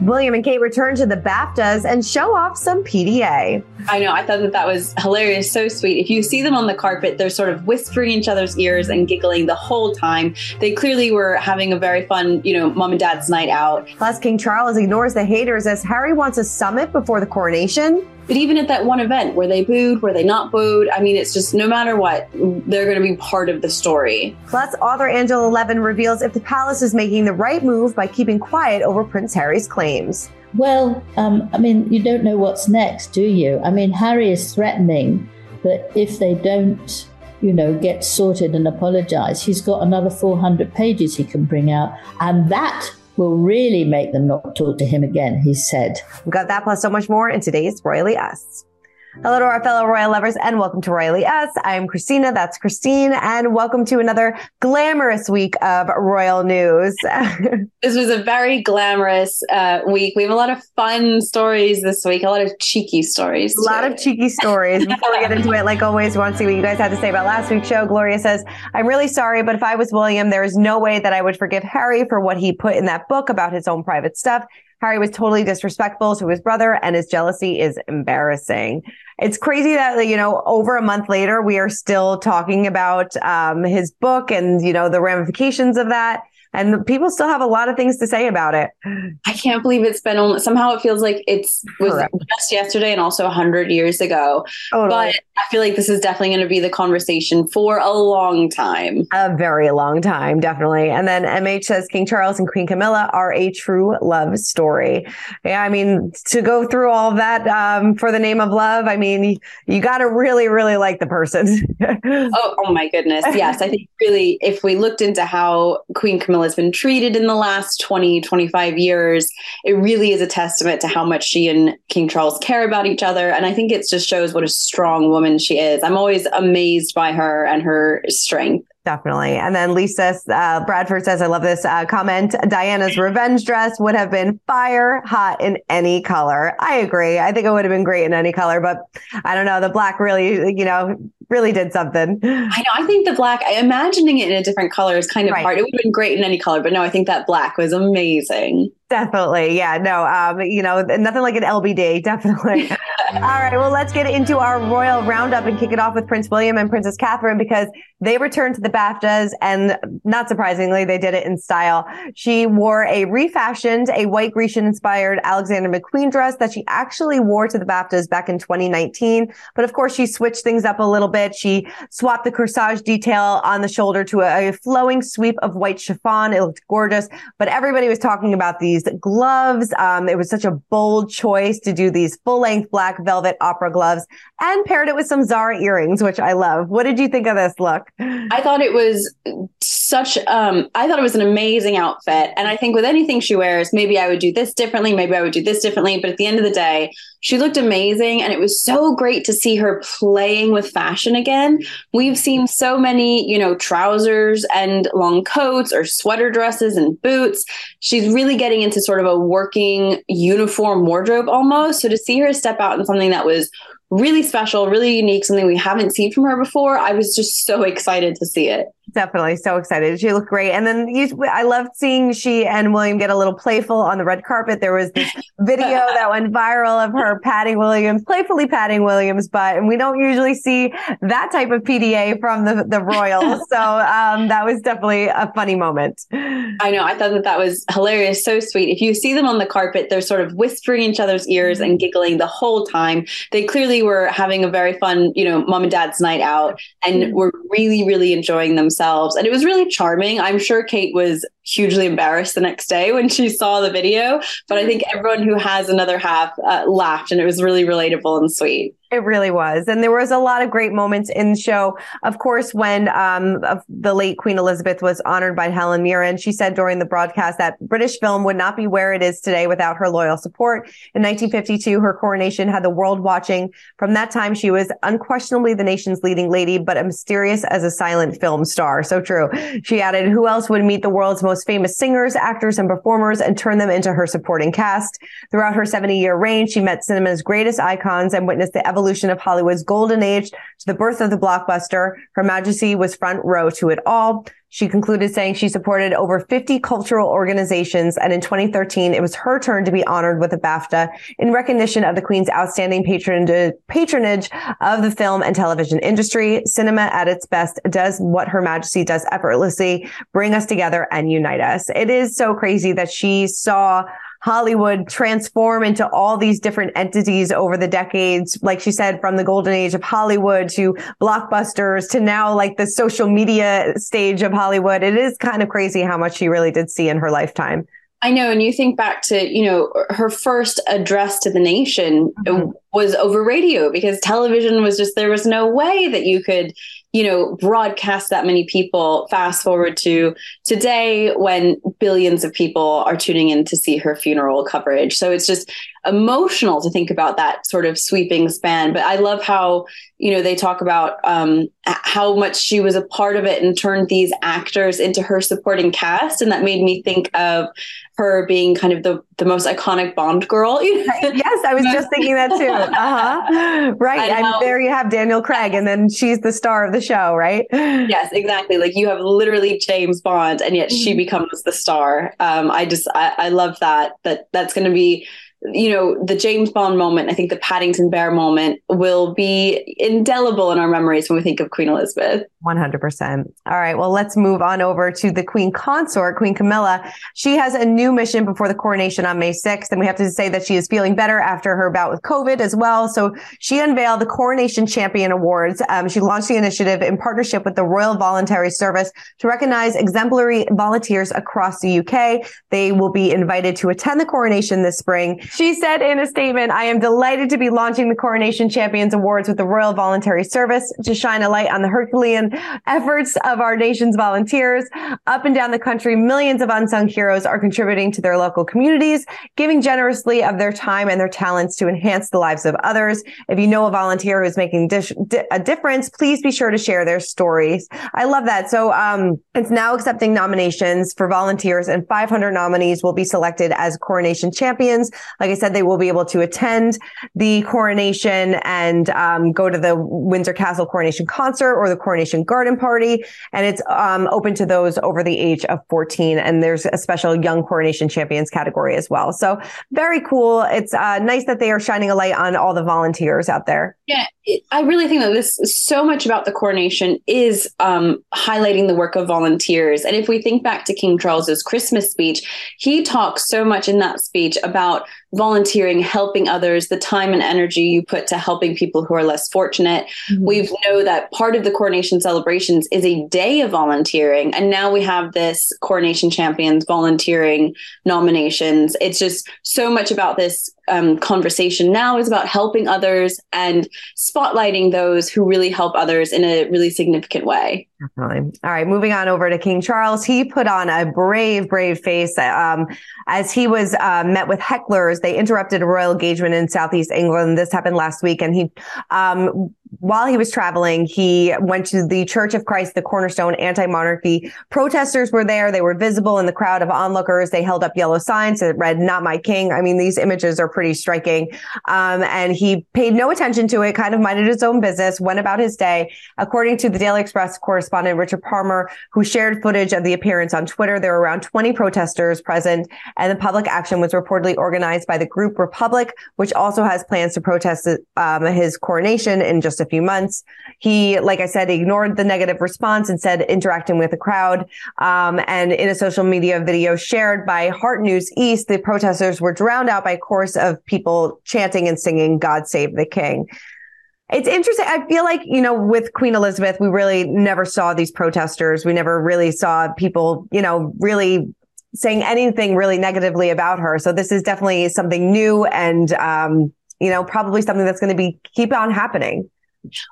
William and Kate return to the BAFTAs and show off some PDA. I know. I thought that that was hilarious. So sweet. If you see them on the carpet, they're sort of whispering each other's ears and giggling the whole time. They clearly were having a very fun, you know, mom and dad's night out. Plus, King Charles ignores the haters as Harry wants a summit before the coronation. But even at that one event, were they booed? Were they not booed? I mean, it's just no matter what, they're going to be part of the story. Plus, author Angela Levin reveals if the palace is making the right move by keeping quiet over Prince Harry's claims. Well, um, I mean, you don't know what's next, do you? I mean, Harry is threatening that if they don't, you know, get sorted and apologize, he's got another 400 pages he can bring out. And that will really make them not talk to him again, he said. We've got that plus so much more in today's Royally Us. Hello to our fellow royal lovers and welcome to Royally Us. I am Christina. That's Christine and welcome to another glamorous week of royal news. this was a very glamorous uh, week. We have a lot of fun stories this week, a lot of cheeky stories. A lot of cheeky stories. Before we get into it, like always, we want to see what you guys had to say about last week's show. Gloria says, I'm really sorry, but if I was William, there is no way that I would forgive Harry for what he put in that book about his own private stuff. Harry was totally disrespectful to his brother and his jealousy is embarrassing. It's crazy that, you know, over a month later, we are still talking about um, his book and, you know, the ramifications of that and people still have a lot of things to say about it. I can't believe it's been only, somehow it feels like it's was Correct. just yesterday and also 100 years ago. Totally. But I feel like this is definitely going to be the conversation for a long time. A very long time, definitely. And then MH says King Charles and Queen Camilla are a true love story. Yeah, I mean, to go through all that um, for the name of love, I mean, you, got to really, really like the person. oh, oh my goodness. Yes. I think really, if we looked into how Queen Camilla has been treated in the last 20, 25 years, it really is a testament to how much she and King Charles care about each other. And I think it just shows what a strong woman she is. I'm always amazed by her and her strength. Definitely. And then Lisa uh, Bradford says, I love this uh, comment. Diana's revenge dress would have been fire hot in any color. I agree. I think it would have been great in any color, but I don't know. The black really, you know, really did something. I know. I think the black, imagining it in a different color is kind of right. hard. It would have been great in any color, but no, I think that black was amazing. Definitely. Yeah. No, um, you know, nothing like an LBD. Definitely. All right. Well, let's get into our royal roundup and kick it off with Prince William and Princess Catherine because they returned to the BAFTAs and not surprisingly, they did it in style. She wore a refashioned, a white Grecian inspired Alexander McQueen dress that she actually wore to the BAFTAs back in 2019. But of course, she switched things up a little bit. She swapped the corsage detail on the shoulder to a, a flowing sweep of white chiffon. It looked gorgeous, but everybody was talking about these these gloves. Um, it was such a bold choice to do these full length black velvet opera gloves and paired it with some Zara earrings, which I love. What did you think of this look? I thought it was such, um, I thought it was an amazing outfit. And I think with anything she wears, maybe I would do this differently. Maybe I would do this differently. But at the end of the day, she looked amazing and it was so great to see her playing with fashion again. We've seen so many, you know, trousers and long coats or sweater dresses and boots. She's really getting into sort of a working uniform wardrobe almost. So to see her step out in something that was really special, really unique, something we haven't seen from her before. I was just so excited to see it. Definitely so excited. She looked great. And then you, I loved seeing she and William get a little playful on the red carpet. There was this video that went viral of her patting Williams, playfully patting Williams' butt. And we don't usually see that type of PDA from the, the Royals. So um, that was definitely a funny moment. I know. I thought that that was hilarious. So sweet. If you see them on the carpet, they're sort of whispering each other's ears and giggling the whole time. They clearly were having a very fun, you know, mom and dad's night out and were really, really enjoying themselves. And it was really charming. I'm sure Kate was hugely embarrassed the next day when she saw the video, but I think everyone who has another half uh, laughed and it was really relatable and sweet. It really was. And there was a lot of great moments in the show. Of course, when um, the late Queen Elizabeth was honored by Helen Mirren, she said during the broadcast that British film would not be where it is today without her loyal support. In 1952, her coronation had the world watching. From that time, she was unquestionably the nation's leading lady, but mysterious as a silent film star. So true. She added, who else would meet the world's most famous singers, actors, and performers and turn them into her supporting cast? Throughout her 70 year reign, she met cinema's greatest icons and witnessed the evolution evolution of Hollywood's golden age to the birth of the blockbuster. Her Majesty was front row to it all. She concluded saying she supported over 50 cultural organizations. And in 2013, it was her turn to be honored with a BAFTA in recognition of the Queen's outstanding patronage of the film and television industry. Cinema at its best does what Her Majesty does effortlessly, bring us together and unite us. It is so crazy that she saw Hollywood transform into all these different entities over the decades. Like she said, from the golden age of Hollywood to blockbusters to now like the social media stage of Hollywood. It is kind of crazy how much she really did see in her lifetime. I know. And you think back to, you know, her first address to the nation mm-hmm. was over radio because television was just, there was no way that you could, you know, broadcast that many people. Fast forward to today when billions of people are tuning in to see her funeral coverage. So it's just emotional to think about that sort of sweeping span. But I love how, you know, they talk about um, how much she was a part of it and turned these actors into her supporting cast. And that made me think of her being kind of the, the most iconic Bond girl. yes, I was just thinking that too. Uh-huh. Right. And, there you have Daniel Craig, and then she's the star of the show, right? Yes, exactly. Like you have literally James Bond, and yet she mm-hmm. becomes the star. Um, I just I, I love that. That that's going to be you know, the James Bond moment, I think the Paddington Bear moment will be indelible in our memories when we think of Queen Elizabeth. 100%. All right. Well, let's move on over to the Queen consort, Queen Camilla. She has a new mission before the coronation on May 6th. And we have to say that she is feeling better after her bout with COVID as well. So she unveiled the Coronation Champion Awards. Um, she launched the initiative in partnership with the Royal Voluntary Service to recognize exemplary volunteers across the UK. They will be invited to attend the coronation this spring. She said in a statement, I am delighted to be launching the Coronation Champions Awards with the Royal Voluntary Service to shine a light on the Herculean efforts of our nation's volunteers. Up and down the country, millions of unsung heroes are contributing to their local communities, giving generously of their time and their talents to enhance the lives of others. If you know a volunteer who's making dish, di- a difference, please be sure to share their stories. I love that. So, um, it's now accepting nominations for volunteers and 500 nominees will be selected as coronation champions. Like I said, they will be able to attend the coronation and, um, go to the Windsor Castle coronation concert or the coronation garden party. And it's um, open to those over the age of 14. And there's a special young coronation champions category as well. So very cool. It's uh, nice that they are shining a light on all the volunteers out there. Yeah, I really think that this so much about the coronation is um, highlighting the work of volunteers. And if we think back to King Charles's Christmas speech, he talks so much in that speech about volunteering, helping others, the time and energy you put to helping people who are less fortunate. Mm-hmm. We know that part of the coronation celebrations is a day of volunteering. And now we have this coronation champions volunteering nominations. It's just so much about this um, conversation now is about helping others and spotlighting those who really help others in a really significant way. Definitely. All right, moving on over to King Charles. He put on a brave, brave face um, as he was uh, met with hecklers. They interrupted a royal engagement in Southeast England. This happened last week, and he um, while he was traveling, he went to the Church of Christ, the Cornerstone Anti-Monarchy. Protesters were there. They were visible in the crowd of onlookers. They held up yellow signs that read, not my king. I mean, these images are pretty striking. Um, and he paid no attention to it, kind of minded his own business, went about his day. According to the Daily Express correspondent Richard Palmer, who shared footage of the appearance on Twitter, there were around 20 protesters present and the public action was reportedly organized by the group Republic, which also has plans to protest um, his coronation in just a few months. He, like I said, ignored the negative response and said interacting with the crowd. Um, and in a social media video shared by Heart News East, the protesters were drowned out by a chorus of people chanting and singing God Save the King. It's interesting. I feel like, you know, with Queen Elizabeth, we really never saw these protesters. We never really saw people, you know, really saying anything really negatively about her. So this is definitely something new and, um, you know, probably something that's going to be keep on happening.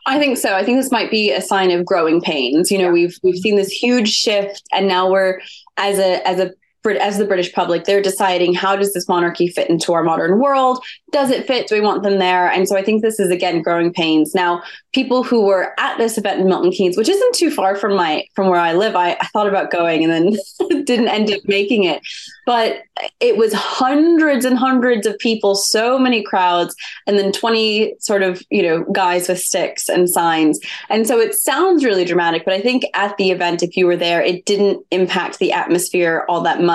I think so. I think this might be a sign of growing pains. You know, yeah. we've we've seen this huge shift, and now we're as a as a as the British public, they're deciding how does this monarchy fit into our modern world? Does it fit? Do we want them there? And so I think this is again growing pains. Now, people who were at this event in Milton Keynes, which isn't too far from my from where I live, I, I thought about going and then didn't end up making it. But it was hundreds and hundreds of people, so many crowds, and then 20 sort of, you know, guys with sticks and signs. And so it sounds really dramatic, but I think at the event, if you were there, it didn't impact the atmosphere all that much.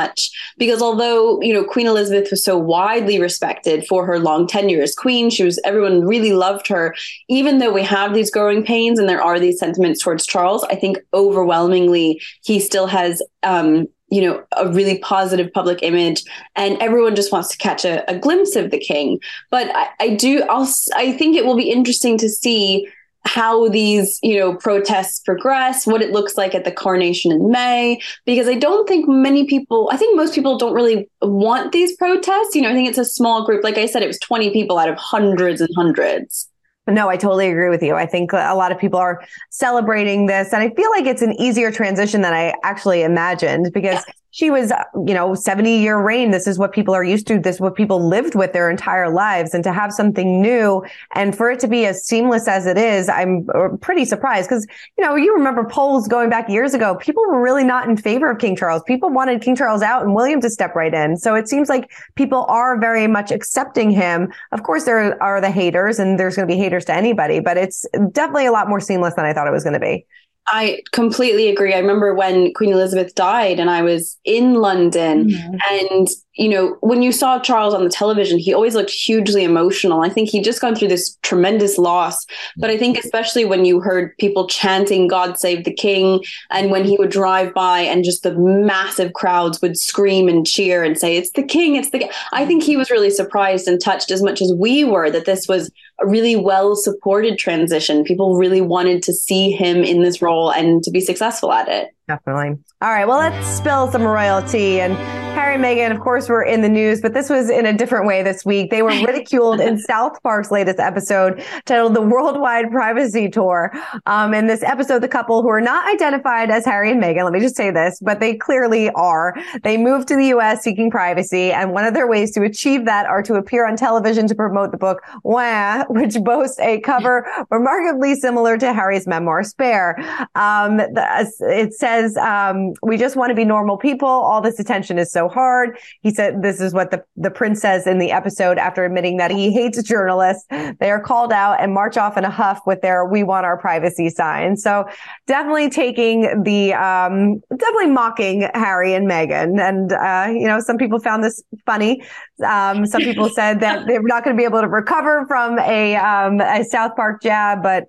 Because although, you know, Queen Elizabeth was so widely respected for her long tenure as queen, she was everyone really loved her, even though we have these growing pains and there are these sentiments towards Charles, I think overwhelmingly he still has um, you know a really positive public image and everyone just wants to catch a, a glimpse of the king. But I, I do I'll, i think it will be interesting to see how these you know protests progress what it looks like at the coronation in may because i don't think many people i think most people don't really want these protests. You know i think it's a small group. Like i said it was 20 people out of hundreds and hundreds. No, I totally agree with you. I think a lot of people are celebrating this, and I feel like it's an easier transition than I actually imagined because yeah she was, you know, 70 year reign. This is what people are used to. This is what people lived with their entire lives. And to have something new and for it to be as seamless as it is, I'm uh, pretty surprised because, you know, you remember polls going back years ago. People were really not in favor of King Charles. People wanted King Charles out and William to step right in. So it seems like people are very much accepting him. Of course, there are the haters and there's going to be haters to anybody, but it's definitely a lot more seamless than I thought it was going to be. I completely agree. I remember when Queen Elizabeth died and I was in London mm-hmm. and you know, when you saw Charles on the television, he always looked hugely emotional. I think he'd just gone through this tremendous loss. But I think especially when you heard people chanting God save the king and when he would drive by and just the massive crowds would scream and cheer and say, It's the king, it's the king. I think he was really surprised and touched as much as we were that this was a really well supported transition. People really wanted to see him in this role and to be successful at it. Definitely. All right. Well, let's spill some royalty. And Harry and Meghan, of course, were in the news, but this was in a different way this week. They were ridiculed in South Park's latest episode titled The Worldwide Privacy Tour. Um, in this episode, the couple who are not identified as Harry and Meghan, let me just say this, but they clearly are. They moved to the U.S. seeking privacy. And one of their ways to achieve that are to appear on television to promote the book Wah, which boasts a cover remarkably similar to Harry's memoir Spare. Um, the, it says, says, um, we just want to be normal people. All this attention is so hard. He said, this is what the, the prince says in the episode after admitting that he hates journalists. They are called out and march off in a huff with their, we want our privacy sign. So definitely taking the, um, definitely mocking Harry and Meghan. And, uh, you know, some people found this funny. Um, some people said that they're not going to be able to recover from a, um, a South Park jab, but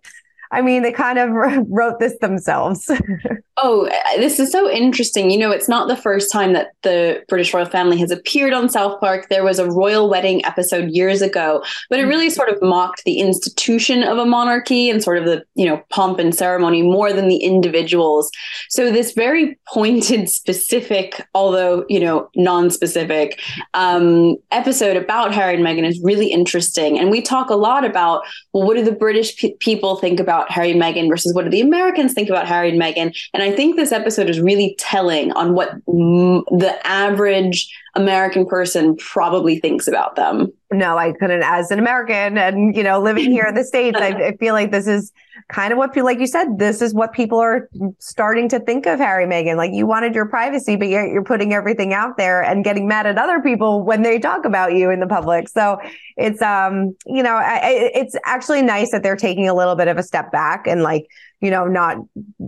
I mean, they kind of wrote this themselves. oh, this is so interesting. You know, it's not the first time that the British royal family has appeared on South Park. There was a royal wedding episode years ago, but it really sort of mocked the institution of a monarchy and sort of the, you know, pomp and ceremony more than the individuals. So this very pointed, specific, although, you know, non-specific um, episode about Harry and Meghan is really interesting. And we talk a lot about, well, what do the British pe- people think about about Harry and Meghan versus what do the Americans think about Harry and Meghan. And I think this episode is really telling on what m- the average American person probably thinks about them. No, I couldn't. As an American and, you know, living here in the States, I, I, feel like this is kind of what people, like you said, this is what people are starting to think of Harry Meghan. Like you wanted your privacy, but you're, you're putting everything out there and getting mad at other people when they talk about you in the public. So it's, um, you know, I, it's actually nice that they're taking a little bit of a step back and like, you know, not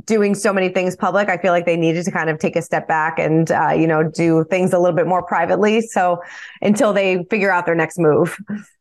doing so many things public. I feel like they needed to kind of take a step back and, uh, you know, do things a little bit more privately. So until they figure out their next move.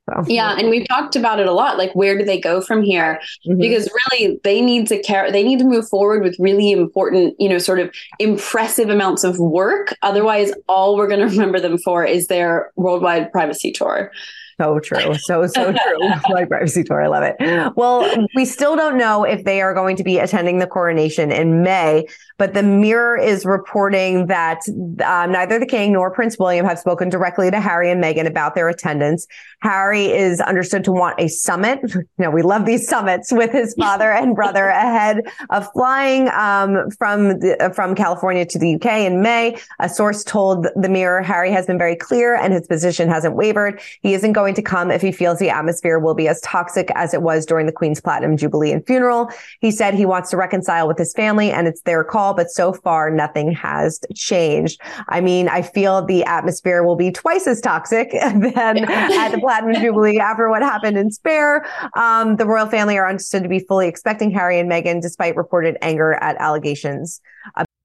So. Yeah, and we've talked about it a lot. Like, where do they go from here? Mm-hmm. Because really, they need to care. They need to move forward with really important, you know, sort of impressive amounts of work. Otherwise, all we're going to remember them for is their worldwide privacy tour. So true. So, so true. My privacy tour. I love it. Well, we still don't know if they are going to be attending the coronation in May, but the Mirror is reporting that um, neither the King nor Prince William have spoken directly to Harry and Meghan about their attendance. Harry is understood to want a summit. You know, we love these summits with his father and brother ahead of flying um, from the, uh, from California to the UK in May. A source told the Mirror Harry has been very clear and his position hasn't wavered. He isn't going to come if he feels the atmosphere will be as toxic as it was during the Queen's Platinum Jubilee and funeral. He said he wants to reconcile with his family and it's their call, but so far nothing has changed. I mean, I feel the atmosphere will be twice as toxic than at the Platinum Jubilee after what happened in Spare. Um, the royal family are understood to be fully expecting Harry and Meghan despite reported anger at allegations.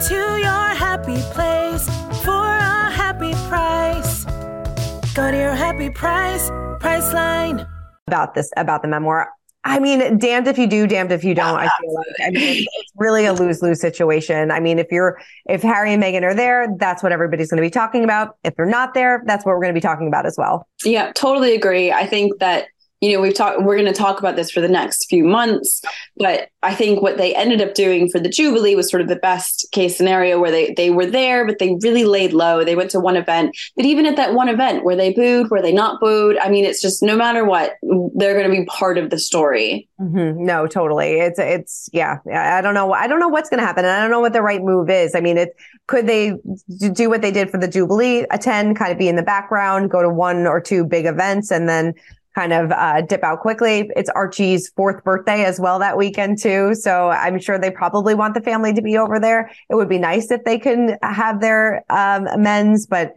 to your happy place for a happy price. Go to your happy price, Priceline. About this, about the memoir. I mean, damned if you do, damned if you don't. I feel like I mean, it's really a lose lose situation. I mean, if you're if Harry and Meghan are there, that's what everybody's going to be talking about. If they're not there, that's what we're going to be talking about as well. Yeah, totally agree. I think that you know we've talked we're going to talk about this for the next few months but i think what they ended up doing for the jubilee was sort of the best case scenario where they they were there but they really laid low. They went to one event but even at that one event where they booed? Were they not booed? I mean it's just no matter what they're going to be part of the story. Mm-hmm. no totally. It's it's yeah i don't know i don't know what's going to happen and i don't know what the right move is. I mean it could they do what they did for the jubilee attend kind of be in the background go to one or two big events and then kind of uh, dip out quickly. It's Archie's fourth birthday as well that weekend too. So I'm sure they probably want the family to be over there. It would be nice if they can have their um, men's, but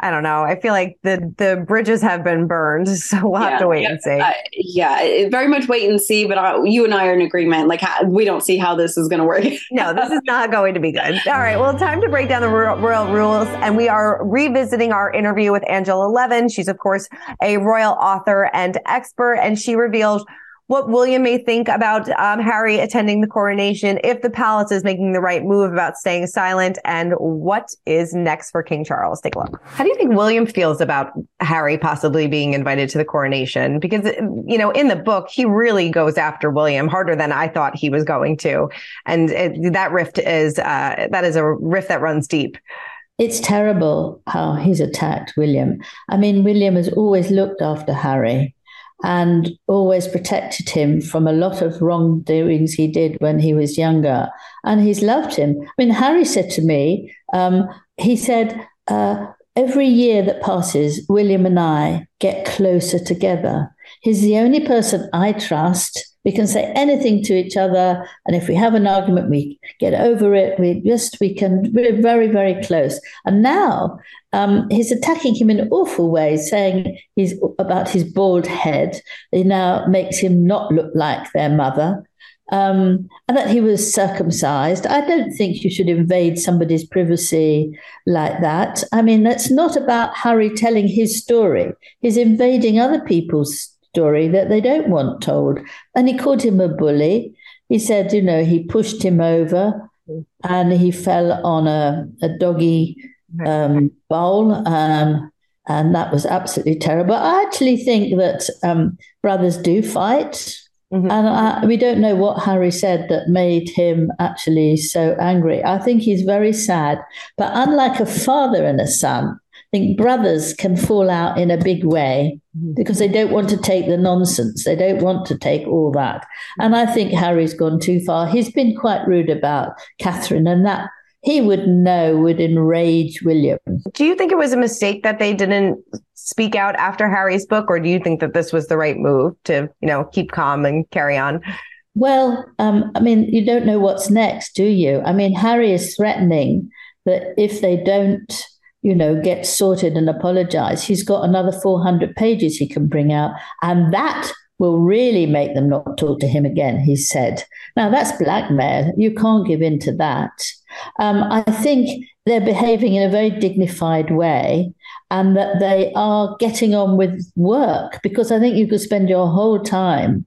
I don't know. I feel like the the bridges have been burned, so we'll have to wait yeah, and see. Uh, yeah, very much wait and see. But I, you and I are in agreement. Like we don't see how this is going to work. no, this is not going to be good. All right, well, time to break down the royal, royal rules, and we are revisiting our interview with Angela Levin. She's of course a royal author and expert, and she revealed what William may think about um, Harry attending the coronation, if the palace is making the right move about staying silent, and what is next for King Charles. Take a look. How do you think William feels about Harry possibly being invited to the coronation? Because, you know, in the book, he really goes after William harder than I thought he was going to. And it, that rift is, uh, that is a rift that runs deep. It's terrible how he's attacked William. I mean, William has always looked after Harry and always protected him from a lot of wrongdoings he did when he was younger. And he's loved him. I mean, Harry said to me, um, he said, uh, every year that passes, William and I get closer together. He's the only person I trust. We can say anything to each other. And if we have an argument, we get over it. We just, we can, we're very, very close. And now um, he's attacking him in awful ways, saying he's about his bald head. It now makes him not look like their mother. um, and that he was circumcised. I don't think you should invade somebody's privacy like that. I mean, that's not about Harry telling his story. He's invading other people's story that they don't want told. And he called him a bully. He said, you know, he pushed him over and he fell on a, a doggy um, bowl. Um, and that was absolutely terrible. I actually think that um, brothers do fight. Mm-hmm. And I, we don't know what Harry said that made him actually so angry. I think he's very sad. But unlike a father and a son, think brothers can fall out in a big way mm-hmm. because they don't want to take the nonsense. They don't want to take all that. And I think Harry's gone too far. He's been quite rude about Catherine, and that he would know would enrage William. Do you think it was a mistake that they didn't speak out after Harry's book, or do you think that this was the right move to, you know, keep calm and carry on? Well, um, I mean, you don't know what's next, do you? I mean, Harry is threatening that if they don't, you know, get sorted and apologize, he's got another 400 pages he can bring out. And that will really make them not talk to him again, he said. Now, that's blackmail. You can't give in to that. Um, I think they're behaving in a very dignified way and that they are getting on with work because I think you could spend your whole time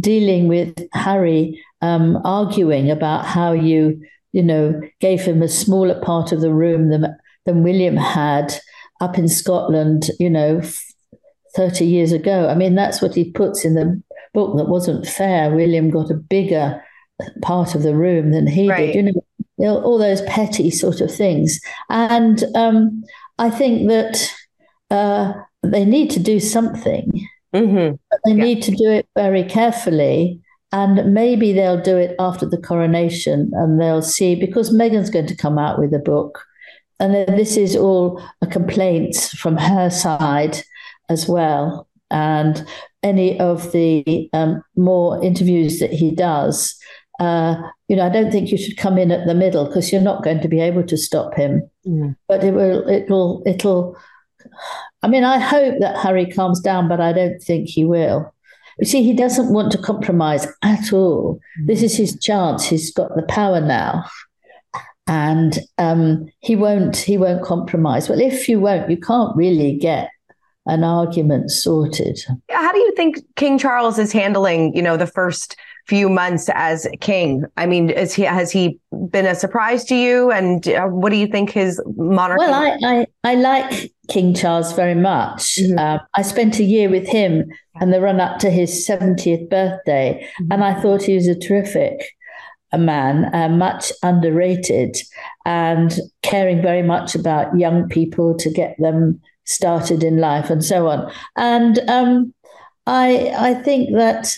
dealing with Harry um, arguing about how you, you know, gave him a smaller part of the room than, than William had up in Scotland, you know, 30 years ago. I mean, that's what he puts in the book that wasn't fair. William got a bigger part of the room than he right. did. You know, all those petty sort of things. And um, I think that uh, they need to do something, mm-hmm. but they yeah. need to do it very carefully. And maybe they'll do it after the coronation and they'll see, because Meghan's going to come out with a book. And this is all a complaint from her side as well. And any of the um, more interviews that he does, uh, you know, I don't think you should come in at the middle because you're not going to be able to stop him. Mm. But it will, it'll, it'll. I mean, I hope that Harry calms down, but I don't think he will. You see, he doesn't want to compromise at all. Mm. This is his chance. He's got the power now, and um, he won't. He won't compromise. Well, if you won't, you can't really get an argument sorted. How do you think King Charles is handling, you know, the first few months as king? I mean, is he has he been a surprise to you? And uh, what do you think his monarchy? Well, I I, I like King Charles very much. Mm-hmm. Uh, I spent a year with him and the run up to his seventieth birthday, mm-hmm. and I thought he was a terrific a man, uh, much underrated, and caring very much about young people to get them started in life and so on. And um, I I think that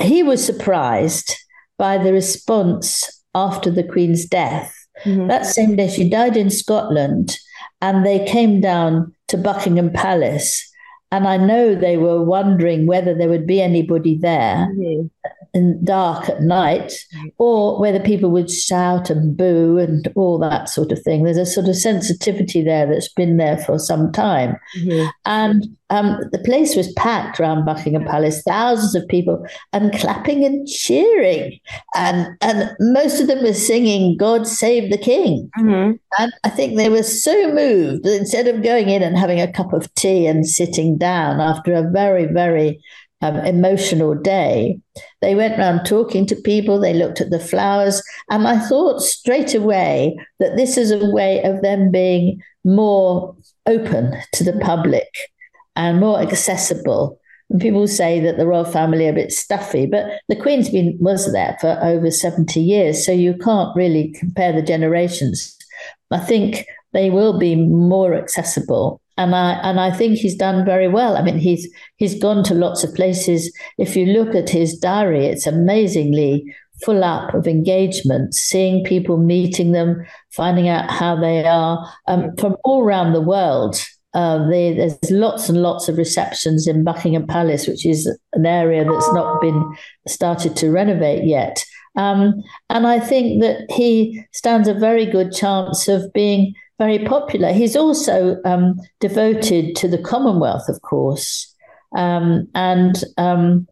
he was surprised by the response after the Queen's death. Mm-hmm. That same day, she died in Scotland, and they came down to Buckingham Palace. And I know they were wondering whether there would be anybody there. Mm-hmm and dark at night, or whether people would shout and boo and all that sort of thing. There's a sort of sensitivity there that's been there for some time. Mm-hmm. And um, the place was packed around Buckingham Palace, thousands of people, and clapping and cheering. And, and most of them were singing, God Save the King. Mm-hmm. And I think they were so moved that instead of going in and having a cup of tea and sitting down after a very, very um, emotional day. They went around talking to people, they looked at the flowers, and I thought straight away that this is a way of them being more open to the public and more accessible. And people say that the royal family are a bit stuffy, but the Queen's been was there for over 70 years, so you can't really compare the generations. I think they will be more accessible and I and I think he's done very well. I mean, he's he's gone to lots of places. If you look at his diary, it's amazingly full up of engagement, seeing people, meeting them, finding out how they are um, from all around the world. Uh, they, there's lots and lots of receptions in Buckingham Palace, which is an area that's not been started to renovate yet. Um, and I think that he stands a very good chance of being very popular. He's also um, devoted to the Commonwealth, of course, um, and um,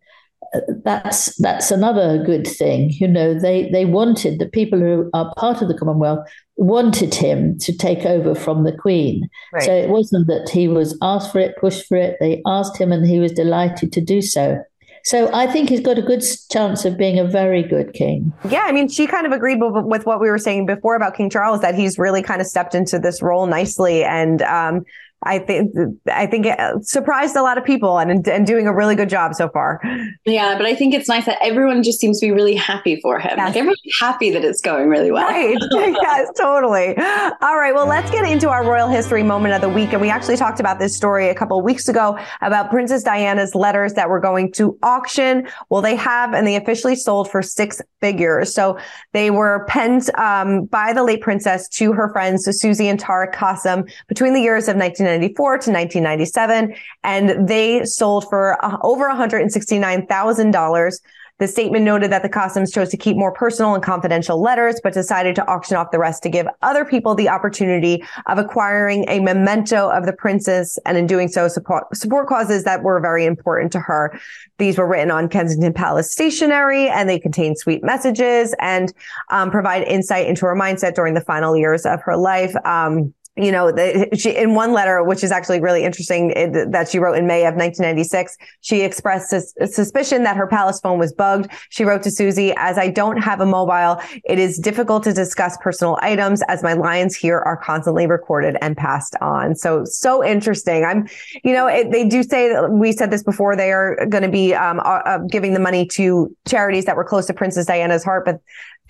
that's that's another good thing. You know, they they wanted the people who are part of the Commonwealth wanted him to take over from the Queen. Right. So it wasn't that he was asked for it, pushed for it. They asked him, and he was delighted to do so. So I think he's got a good chance of being a very good king. Yeah, I mean, she kind of agreed with, what we were saying before about King Charles that he's really kind of stepped into this role nicely, and um, I think I think it surprised a lot of people and and doing a really good job so far. Yeah, but I think it's nice that everyone just seems to be really happy for him. Yes. Like everyone's happy that it's going really well. Right. yes, totally. All right. Well, let's get into our royal history moment of the week. And we actually talked about this story a couple of weeks ago about Princess Diana's letters that were going to auction. Well, they have, and they officially sold for six figures. So they were penned um, by the late princess to her friends, Susie and Tara Kassem, between the years of 19. 1994 to 1997, and they sold for uh, over $169,000. The statement noted that the Kassems chose to keep more personal and confidential letters, but decided to auction off the rest to give other people the opportunity of acquiring a memento of the princess, and in doing so, support, support causes that were very important to her. These were written on Kensington Palace stationery, and they contain sweet messages and um, provide insight into her mindset during the final years of her life. Um, you know, the, she, in one letter, which is actually really interesting it, that she wrote in May of 1996, she expressed a suspicion that her palace phone was bugged. She wrote to Susie, as I don't have a mobile, it is difficult to discuss personal items as my lines here are constantly recorded and passed on. So, so interesting. I'm, you know, it, they do say that we said this before, they are going to be um, uh, uh, giving the money to charities that were close to Princess Diana's heart, but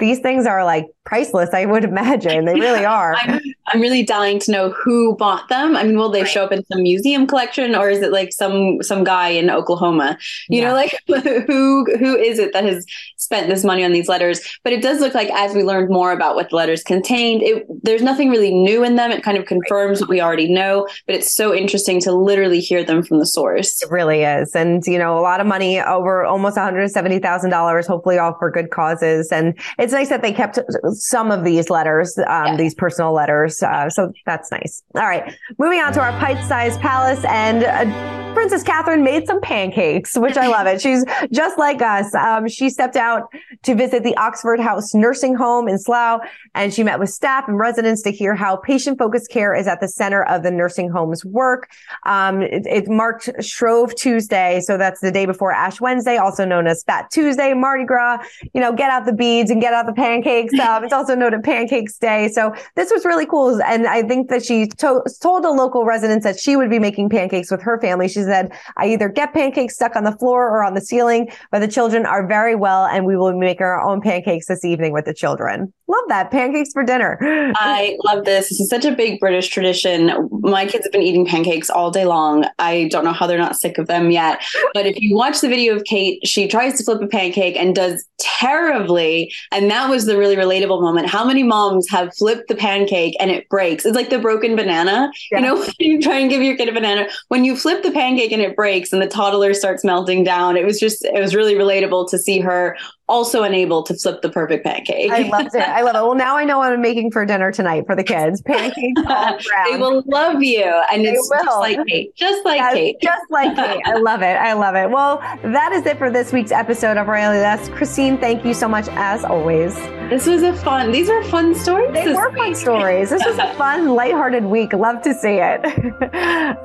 these things are like priceless, I would imagine. They really are. I'm, I'm, really dying to know who bought them. I mean, will they right. show up in some museum collection or is it like some some guy in Oklahoma? You yeah. know, like who who is it that has spent this money on these letters? But it does look like as we learned more about what the letters contained, it there's nothing really new in them. It kind of confirms right. what we already know, but it's so interesting to literally hear them from the source. It really is. And you know, a lot of money over almost $170,000 hopefully all for good causes and it's it's nice that they kept some of these letters, um, yeah. these personal letters. Uh, so that's nice. All right. Moving on to our pint sized palace and uh, Princess Catherine made some pancakes, which I love it. She's just like us. Um, she stepped out to visit the Oxford House nursing home in Slough and she met with staff and residents to hear how patient focused care is at the center of the nursing home's work. Um, it, it marked Shrove Tuesday. So that's the day before Ash Wednesday, also known as Fat Tuesday, Mardi Gras, you know, get out the beads and get out the pancakes. Um, it's also known as Pancakes Day. So this was really cool. And I think that she to- told the local residents that she would be making pancakes with her family. She said, I either get pancakes stuck on the floor or on the ceiling, but the children are very well and we will be making our own pancakes this evening with the children. Love that. Pancakes for dinner. I love this. This is such a big British tradition. My kids have been eating pancakes all day long. I don't know how they're not sick of them yet. But if you watch the video of Kate, she tries to flip a pancake and does terribly. And that was the really relatable moment. How many moms have flipped the pancake and it breaks? It's like the broken banana. Yeah. You know, you try and give your kid a banana. When you flip the pancake and it breaks and the toddler starts melting down, it was just, it was really relatable to see her also unable to flip the perfect pancake. I loved it. I love it. Well, now I know what I'm making for dinner tonight for the kids. Pancakes They will love you. And they it's will. just like Kate. Just like yes, Kate. Just like Kate. I love it. I love it. Well, that is it for this week's episode of Royally Us. Christine, thank you so much as always. This was a fun, these were fun stories. They were week. fun stories. This was a fun, lighthearted week. Love to see it.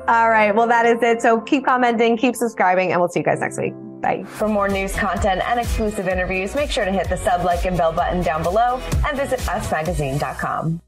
All right. Well, that is it. So keep commenting, keep subscribing, and we'll see you guys next week. Bye. For more news content and exclusive interviews, make sure to hit the sub, like, and bell button down below and visit usmagazine.com.